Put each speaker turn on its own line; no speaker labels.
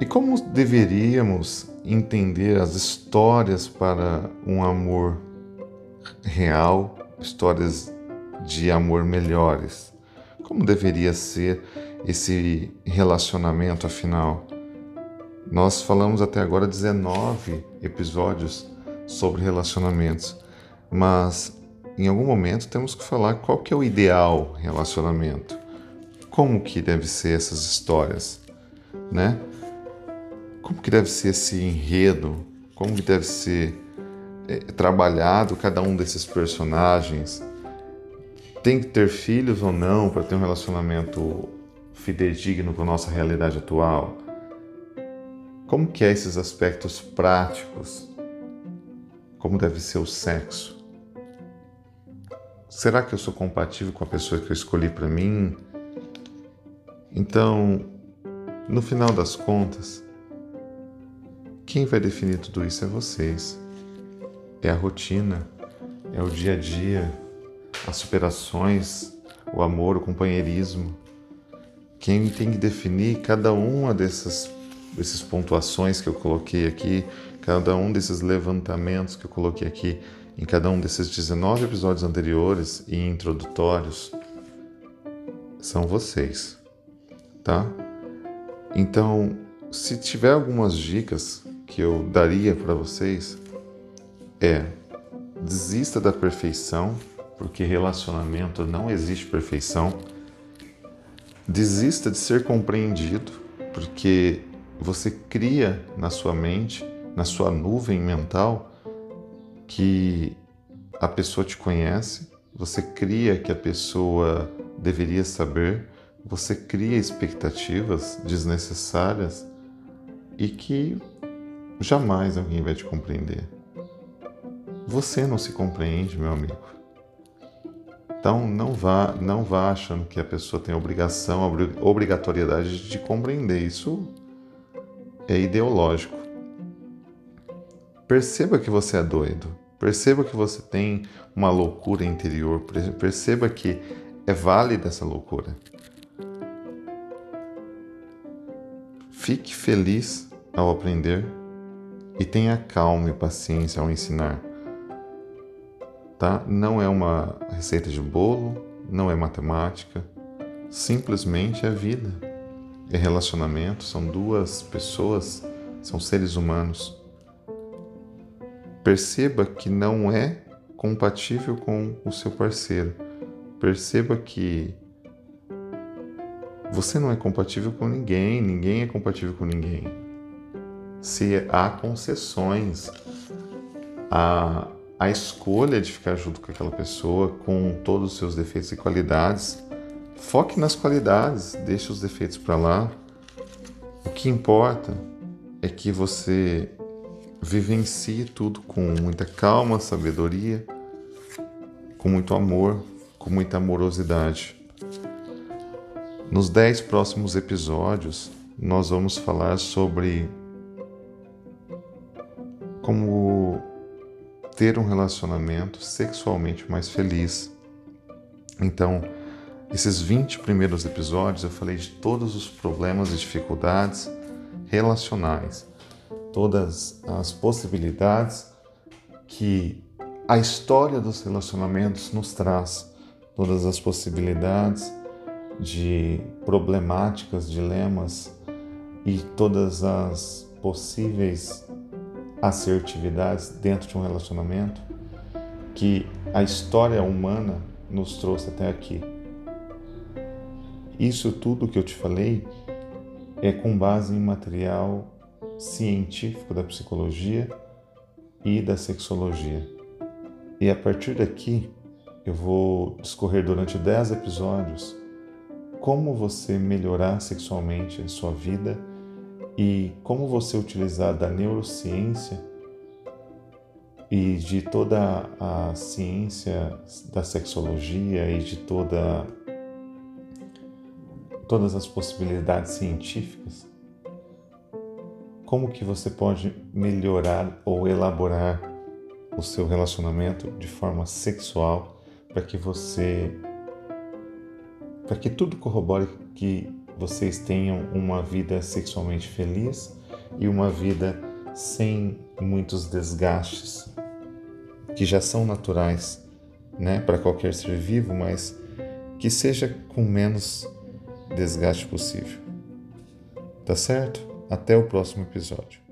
E como deveríamos entender as histórias para um amor real, histórias de amor melhores? Como deveria ser esse relacionamento afinal? Nós falamos até agora 19 episódios sobre relacionamentos, mas em algum momento temos que falar qual que é o ideal relacionamento. Como que deve ser essas histórias, né? Como que deve ser esse enredo? Como que deve ser é, trabalhado cada um desses personagens? Tem que ter filhos ou não para ter um relacionamento fidedigno com a nossa realidade atual? Como que é esses aspectos práticos? Como deve ser o sexo? Será que eu sou compatível com a pessoa que eu escolhi para mim? Então, no final das contas, quem vai definir tudo isso é vocês. É a rotina, é o dia a dia, as superações, o amor, o companheirismo. Quem tem que definir cada uma dessas, dessas pontuações que eu coloquei aqui, cada um desses levantamentos que eu coloquei aqui, em cada um desses 19 episódios anteriores e introdutórios são vocês, tá? Então, se tiver algumas dicas que eu daria para vocês é desista da perfeição, porque relacionamento não existe perfeição. Desista de ser compreendido, porque você cria na sua mente, na sua nuvem mental, que a pessoa te conhece, você cria que a pessoa deveria saber, você cria expectativas desnecessárias e que jamais alguém vai te compreender. Você não se compreende, meu amigo. Então não vá, não vá achando que a pessoa tem obrigação, obrigatoriedade de compreender. Isso é ideológico. Perceba que você é doido. Perceba que você tem uma loucura interior. Perceba que é válida essa loucura. Fique feliz ao aprender e tenha calma e paciência ao ensinar. Tá? Não é uma receita de bolo, não é matemática, simplesmente é vida. É relacionamento, são duas pessoas, são seres humanos Perceba que não é compatível com o seu parceiro. Perceba que você não é compatível com ninguém, ninguém é compatível com ninguém. Se há concessões, a, a escolha de ficar junto com aquela pessoa com todos os seus defeitos e qualidades, foque nas qualidades, deixe os defeitos para lá. O que importa é que você vivencie tudo com muita calma, sabedoria, com muito amor, com muita amorosidade. Nos dez próximos episódios, nós vamos falar sobre como ter um relacionamento sexualmente mais feliz. Então, esses 20 primeiros episódios eu falei de todos os problemas e dificuldades relacionais todas as possibilidades que a história dos relacionamentos nos traz, todas as possibilidades de problemáticas, dilemas e todas as possíveis assertividades dentro de um relacionamento que a história humana nos trouxe até aqui. Isso tudo que eu te falei é com base em material científico da psicologia e da sexologia. E a partir daqui, eu vou discorrer durante 10 episódios como você melhorar sexualmente a sua vida e como você utilizar da neurociência e de toda a ciência da sexologia e de toda todas as possibilidades científicas como que você pode melhorar ou elaborar o seu relacionamento de forma sexual para que você para que tudo corrobore que vocês tenham uma vida sexualmente feliz e uma vida sem muitos desgastes, que já são naturais né, para qualquer ser vivo, mas que seja com menos desgaste possível. Tá certo? Até o próximo episódio.